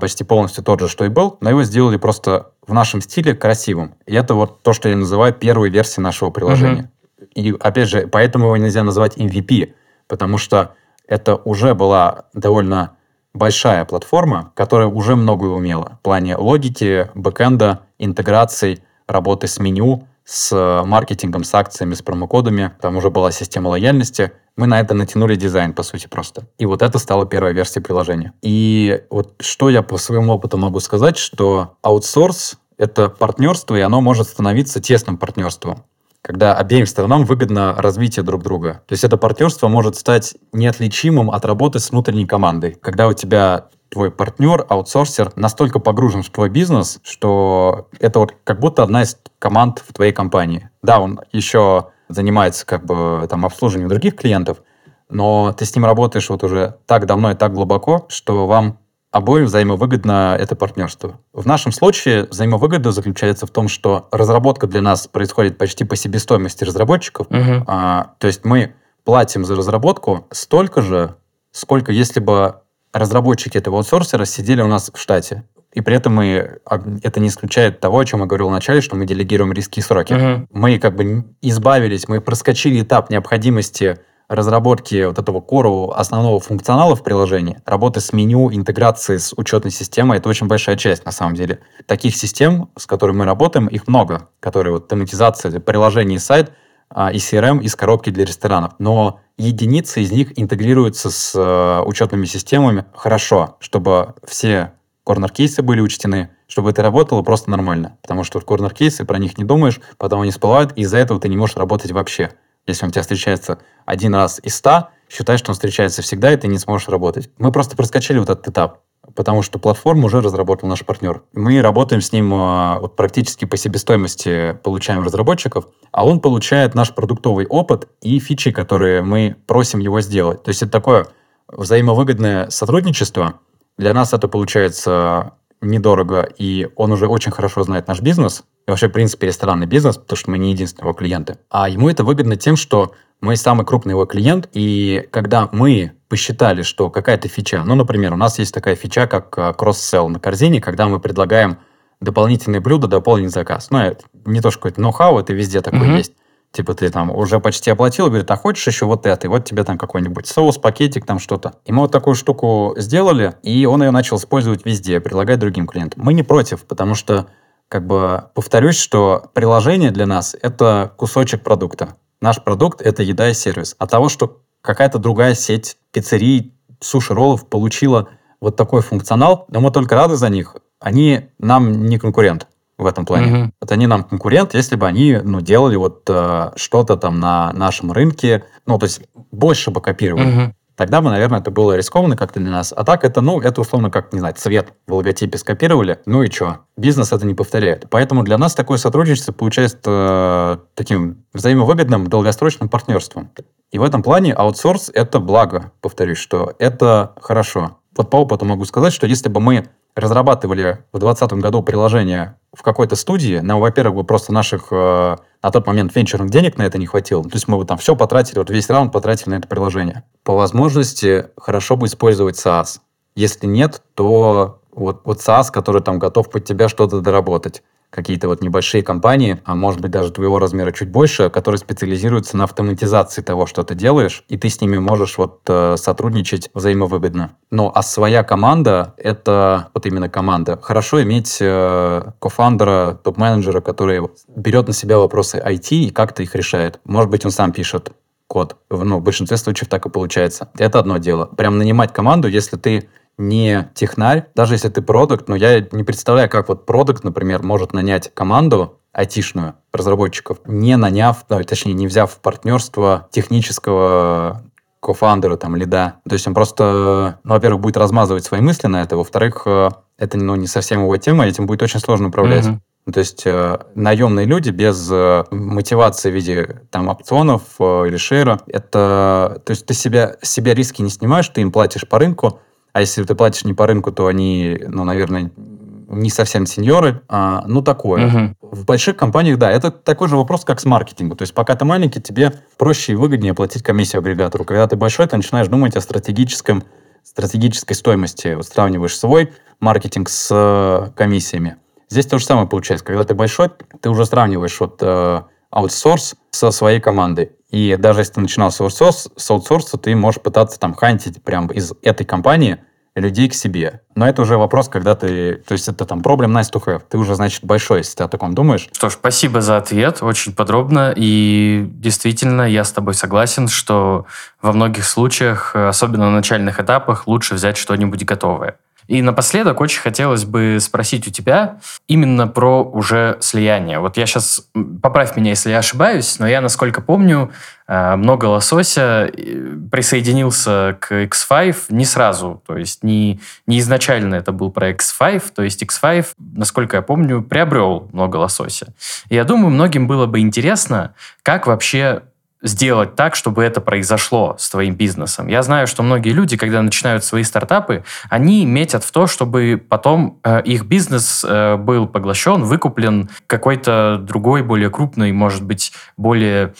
почти полностью тот же, что и был, но его сделали просто в нашем стиле красивым. И это вот то, что я называю первой версией нашего приложения. Uh-huh. И опять же, поэтому его нельзя называть MVP, потому что это уже была довольно большая платформа, которая уже многое умела в плане логики, бэкэнда, интеграций, работы с меню, с маркетингом, с акциями, с промокодами. Там уже была система лояльности. Мы на это натянули дизайн, по сути, просто. И вот это стала первая версия приложения. И вот что я по своему опыту могу сказать, что аутсорс — это партнерство, и оно может становиться тесным партнерством когда обеим сторонам выгодно развитие друг друга. То есть это партнерство может стать неотличимым от работы с внутренней командой. Когда у тебя твой партнер, аутсорсер настолько погружен в твой бизнес, что это вот как будто одна из команд в твоей компании. Да, он еще занимается как бы там обслуживанием других клиентов, но ты с ним работаешь вот уже так давно и так глубоко, что вам обоим взаимовыгодно это партнерство. В нашем случае взаимовыгода заключается в том, что разработка для нас происходит почти по себестоимости разработчиков. Uh-huh. А, то есть мы платим за разработку столько же, сколько если бы разработчики этого аутсорсера сидели у нас в штате. И при этом мы, а, это не исключает того, о чем я говорил в начале, что мы делегируем риски и сроки. Uh-huh. Мы как бы избавились, мы проскочили этап необходимости разработки вот этого кору основного функционала в приложении, работы с меню, интеграции с учетной системой, это очень большая часть на самом деле. Таких систем, с которыми мы работаем, их много, которые вот тематизация приложений и сайт, а, и CRM, из коробки для ресторанов. Но единицы из них интегрируются с э, учетными системами хорошо, чтобы все корнер-кейсы были учтены, чтобы это работало просто нормально. Потому что корнер-кейсы, про них не думаешь, потом они всплывают, и из-за этого ты не можешь работать вообще. Если он у тебя встречается один раз из ста, считай, что он встречается всегда, и ты не сможешь работать. Мы просто проскочили вот этот этап потому что платформу уже разработал наш партнер. Мы работаем с ним а, вот, практически по себестоимости, получаем разработчиков, а он получает наш продуктовый опыт и фичи, которые мы просим его сделать. То есть это такое взаимовыгодное сотрудничество. Для нас это получается недорого, и он уже очень хорошо знает наш бизнес, и вообще, в принципе, ресторанный бизнес, потому что мы не единственные его клиенты. А ему это выгодно тем, что мы самый крупный его клиент, и когда мы посчитали, что какая-то фича, ну, например, у нас есть такая фича, как а, кросс-селл на корзине, когда мы предлагаем дополнительные блюда, дополнить заказ. Ну, это не то, что какой-то ноу-хау, это везде такое mm-hmm. есть. Типа ты там уже почти оплатил, говорит, а хочешь еще вот это, и вот тебе там какой-нибудь соус, пакетик, там что-то. И мы вот такую штуку сделали, и он ее начал использовать везде, предлагать другим клиентам. Мы не против, потому что, как бы, повторюсь, что приложение для нас — это кусочек продукта. Наш продукт — это еда и сервис. А того, что какая-то другая сеть пиццерий, суши-роллов получила вот такой функционал, но мы только рады за них. Они нам не конкурент в этом плане. Mm-hmm. Вот они нам конкурент, если бы они ну, делали вот э, что-то там на нашем рынке, ну, то есть больше бы копировали. Mm-hmm. Тогда бы, наверное, это было рискованно как-то для нас. А так это, ну, это условно как, не знаю, цвет в логотипе скопировали, ну и что? Бизнес это не повторяет. Поэтому для нас такое сотрудничество получается э, таким взаимовыгодным долгосрочным партнерством. И в этом плане аутсорс – это благо, повторюсь, что это хорошо. Вот по опыту могу сказать, что если бы мы разрабатывали в 2020 году приложение в какой-то студии, нам, во-первых, бы просто наших э, на тот момент венчурных денег на это не хватило. То есть мы бы там все потратили, вот весь раунд потратили на это приложение. По возможности хорошо бы использовать SaaS. Если нет, то вот, вот SaaS, который там готов под тебя что-то доработать какие-то вот небольшие компании, а может быть даже твоего размера чуть больше, которые специализируются на автоматизации того, что ты делаешь, и ты с ними можешь вот э, сотрудничать взаимовыгодно. Ну, а своя команда — это вот именно команда. Хорошо иметь э, кофандера, топ-менеджера, который берет на себя вопросы IT и как-то их решает. Может быть, он сам пишет код. Ну, в большинстве случаев так и получается. Это одно дело. Прям нанимать команду, если ты не технарь, даже если ты продукт, но я не представляю, как вот продукт, например, может нанять команду айтишную разработчиков, не наняв, ну, точнее, не взяв в партнерство технического кофаундера, там, лида. То есть он просто, ну, во-первых, будет размазывать свои мысли на это, во-вторых, э, это ну, не совсем его тема, этим будет очень сложно управлять. Mm-hmm. То есть э, наемные люди без э, мотивации в виде там опционов э, или шейра, это, то есть ты себя, себе риски не снимаешь, ты им платишь по рынку, а если ты платишь не по рынку, то они, ну, наверное, не совсем сеньоры, а, ну, такое. Угу. В больших компаниях, да, это такой же вопрос, как с маркетингом. То есть, пока ты маленький, тебе проще и выгоднее платить комиссию агрегатору. Когда ты большой, ты начинаешь думать о стратегическом, стратегической стоимости. Вот сравниваешь свой маркетинг с э, комиссиями. Здесь то же самое получается. Когда ты большой, ты уже сравниваешь вот э, аутсорс со своей командой. И даже если ты начинал с аутсорса, с аутсорса, ты можешь пытаться там хантить прямо из этой компании людей к себе. Но это уже вопрос, когда ты... То есть это там проблем nice to have. Ты уже, значит, большой, если ты о таком думаешь. Что ж, спасибо за ответ. Очень подробно. И действительно, я с тобой согласен, что во многих случаях, особенно на начальных этапах, лучше взять что-нибудь готовое. И напоследок очень хотелось бы спросить у тебя именно про уже слияние. Вот я сейчас, поправь меня, если я ошибаюсь, но я, насколько помню, э, много лосося э, присоединился к X5 не сразу, то есть не, не изначально это был про X5, то есть X5, насколько я помню, приобрел много лосося. И я думаю, многим было бы интересно, как вообще сделать так, чтобы это произошло с твоим бизнесом. Я знаю, что многие люди, когда начинают свои стартапы, они метят в то, чтобы потом э, их бизнес э, был поглощен, выкуплен какой-то другой, более крупной, может быть, более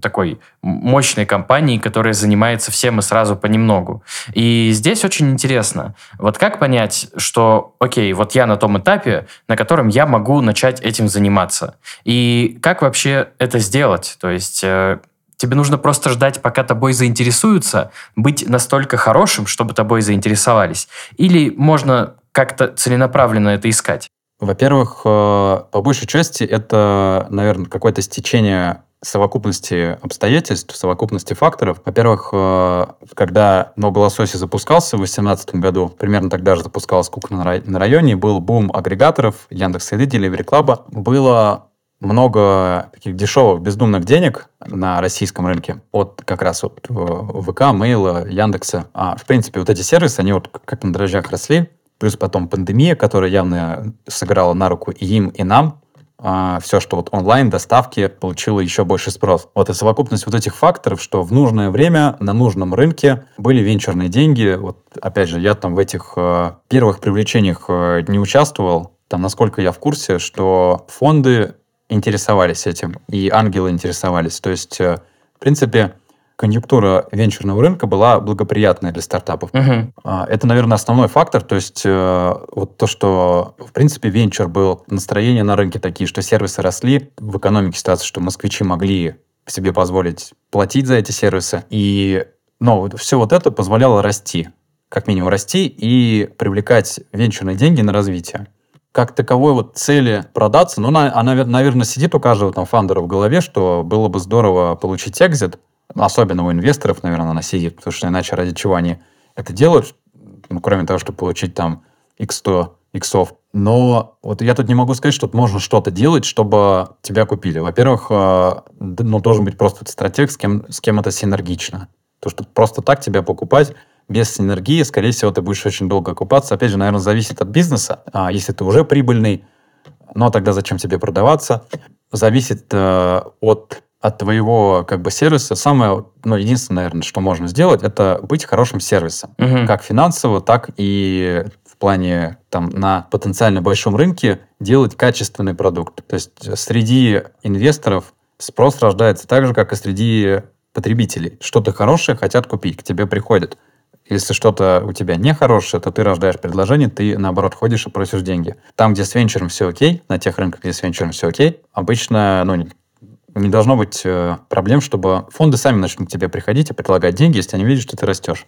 такой мощной компании, которая занимается всем и сразу понемногу. И здесь очень интересно, вот как понять, что, окей, вот я на том этапе, на котором я могу начать этим заниматься. И как вообще это сделать? То есть э, тебе нужно просто ждать, пока тобой заинтересуются, быть настолько хорошим, чтобы тобой заинтересовались. Или можно как-то целенаправленно это искать? Во-первых, э, по большей части это, наверное, какое-то стечение совокупности обстоятельств, совокупности факторов. Во-первых, э, когда много лосося запускался в 2018 году, примерно тогда же запускалась кухня на районе, был бум агрегаторов Яндекс Еды, Delivery Club. Было много таких дешевых, бездумных денег на российском рынке от как раз от э, ВК, Мейла, Яндекса. А, в принципе, вот эти сервисы, они вот как на дрожжах росли. Плюс потом пандемия, которая явно сыграла на руку и им, и нам а, все, что вот онлайн доставки получило еще больше спрос. Вот и совокупность вот этих факторов, что в нужное время на нужном рынке были венчурные деньги. Вот опять же, я там в этих э, первых привлечениях э, не участвовал. Там, насколько я в курсе, что фонды интересовались этим, и ангелы интересовались. То есть, э, в принципе, конъюнктура венчурного рынка была благоприятная для стартапов. А, Это, наверное, основной фактор. То есть э, вот то, что, в принципе, венчур был, настроения на рынке такие, что сервисы росли, в экономике ситуация, что москвичи могли себе позволить платить за эти сервисы. И ну, все вот это позволяло расти, как минимум расти и привлекать венчурные деньги на развитие. Как таковой вот цели продаться, ну, она, она, наверное, сидит у каждого там фандера в голове, что было бы здорово получить экзит, особенно у инвесторов, наверное, она сидит, потому что иначе ради чего они это делают, ну, кроме того, чтобы получить там x100 иксов. Но вот я тут не могу сказать, что можно что-то делать, чтобы тебя купили. Во-первых, э, ну, должен быть просто стратег, с кем, с кем это синергично. То, что просто так тебя покупать без синергии, скорее всего, ты будешь очень долго окупаться. Опять же, наверное, зависит от бизнеса. А если ты уже прибыльный, но тогда зачем тебе продаваться? Зависит э, от, от твоего как бы сервиса. Самое, ну, единственное, наверное, что можно сделать, это быть хорошим сервисом. Мгм. Как финансово, так и в плане там на потенциально большом рынке делать качественный продукт. То есть среди инвесторов спрос рождается так же, как и среди потребителей. Что-то хорошее хотят купить, к тебе приходят. Если что-то у тебя нехорошее, то ты рождаешь предложение, ты, наоборот, ходишь и просишь деньги. Там, где с венчуром все окей, на тех рынках, где с венчуром все окей, обычно ну, не- должно быть э, проблем, чтобы фонды сами начнут к тебе приходить и предлагать деньги, если они видят, что ты растешь.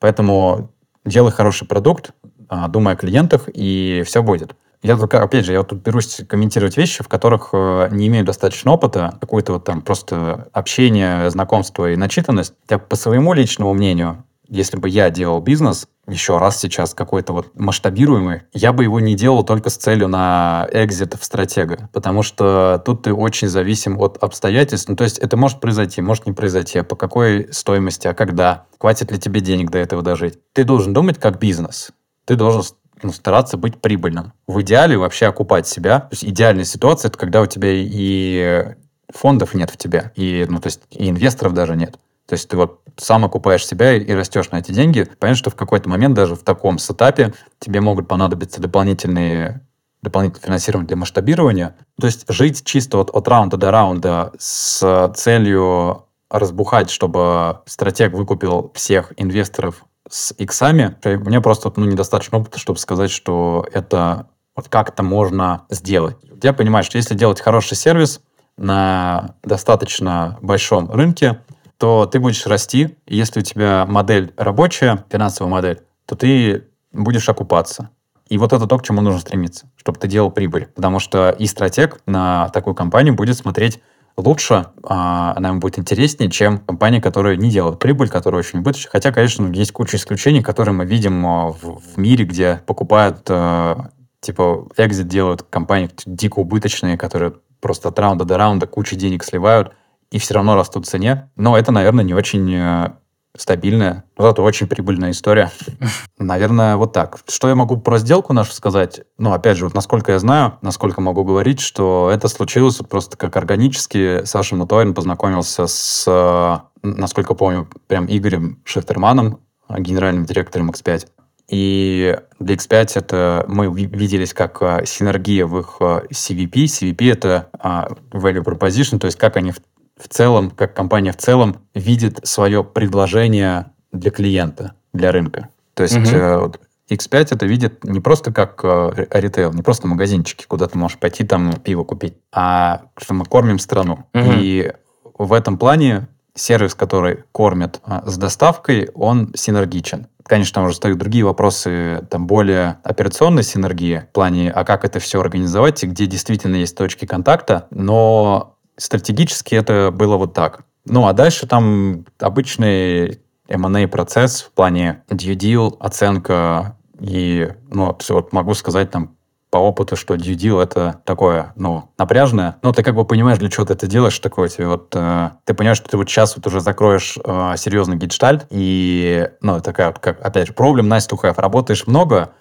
Поэтому делай хороший продукт, а, думай о клиентах, и все будет. Я только, опять же, я вот тут берусь комментировать вещи, в которых э, не имею достаточно опыта, какое-то вот там просто общение, знакомство и начитанность. Я по своему личному мнению, если бы я делал бизнес, еще раз сейчас какой-то вот масштабируемый, я бы его не делал только с целью на экзит в стратега, потому что тут ты очень зависим от обстоятельств. Ну, то есть это может произойти, может не произойти, а по какой стоимости, а когда, хватит ли тебе денег до этого дожить. Ты должен думать как бизнес. Ты должен ну, стараться быть прибыльным. В идеале вообще окупать себя. То есть идеальная ситуация, это когда у тебя и фондов нет в тебе, и, ну, то есть и инвесторов даже нет. То есть ты вот сам окупаешь себя и, растешь на эти деньги. Понятно, что в какой-то момент даже в таком сетапе тебе могут понадобиться дополнительные дополнительное финансирование для масштабирования. То есть жить чисто от, от раунда до раунда с целью разбухать, чтобы стратег выкупил всех инвесторов с иксами, мне просто ну, недостаточно опыта, чтобы сказать, что это вот как-то можно сделать. Я понимаю, что если делать хороший сервис на достаточно большом рынке, то ты будешь расти. И если у тебя модель рабочая, финансовая модель, то ты будешь окупаться. И вот это то, к чему нужно стремиться, чтобы ты делал прибыль. Потому что и стратег на такую компанию будет смотреть лучше, а, она ему будет интереснее, чем компании, которые не делают прибыль, которые очень убыточны. Хотя, конечно, есть куча исключений, которые мы видим а, в, в мире, где покупают, а, типа, экзит делают компании дико убыточные, которые просто от раунда до раунда кучу денег сливают и все равно растут в цене. Но это, наверное, не очень э, стабильная, но зато очень прибыльная история. Наверное, вот так. Что я могу про сделку нашу сказать? Ну, опять же, вот насколько я знаю, насколько могу говорить, что это случилось просто как органически. Саша Мутуайн познакомился с, э, насколько помню, прям Игорем Шефтерманом, генеральным директором X5. И для X5 это мы виделись как а, синергия в их CVP. CVP — это а, value proposition, то есть как они в, целом, как компания в целом видит свое предложение для клиента, для рынка. То есть Мгм. э, вот X5 это видит не просто как э, ритейл, не просто магазинчики, куда ты можешь пойти там пиво купить, а что мы кормим страну. Мгм. И в этом плане сервис, который кормит а, с доставкой, он синергичен. Конечно, там уже стоят другие вопросы, там более операционной синергии в плане, а как это все организовать, и где действительно есть точки контакта, но стратегически это было вот так. Ну, а дальше там обычный M&A процесс в плане due deal, оценка и, ну, вот, могу сказать там по опыту, что due deal это такое, ну, напряжное. Но ты как бы понимаешь, для чего ты это делаешь, такое тебе вот... э, ты понимаешь, что ты вот сейчас вот уже закроешь э, серьезный гештальт, и, ну, такая вот, как, опять же, проблем nice to have. Работаешь много,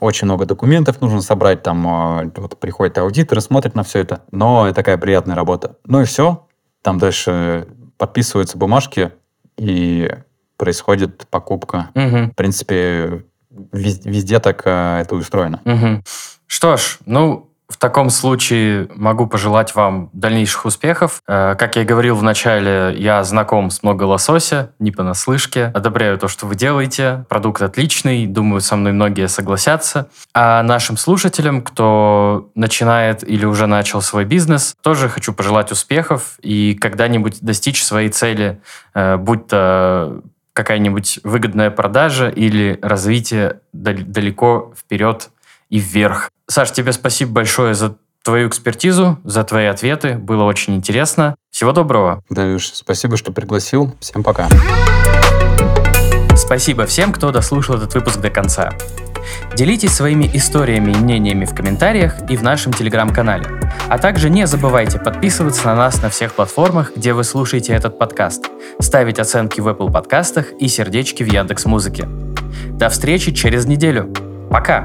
очень много документов нужно собрать, там а, вот приходит аудитор и смотрит на все это, но это такая приятная работа. Ну и все, там дальше подписываются бумажки, и происходит покупка. Мгм. В принципе, вез- везде так а, это устроено. Мгм. Что ж, ну, в таком случае могу пожелать вам дальнейших успехов. Э, как я и говорил в начале, я знаком с много лосося, не понаслышке. Одобряю то, что вы делаете. Продукт отличный, думаю, со мной многие согласятся. А нашим слушателям, кто начинает или уже начал свой бизнес, тоже хочу пожелать успехов и когда-нибудь достичь своей цели, э, будь то какая-нибудь выгодная продажа или развитие далеко вперед и вверх. Саш, тебе спасибо большое за твою экспертизу, за твои ответы. Было очень интересно. Всего доброго. Давиш, спасибо, что пригласил. Всем пока. Спасибо всем, кто дослушал этот выпуск до конца. Делитесь своими историями и мнениями в комментариях и в нашем телеграм-канале. А также не забывайте подписываться на нас на всех платформах, где вы слушаете этот подкаст, ставить оценки в Apple подкастах и сердечки в Яндекс Музыке. До встречи через неделю. Пока!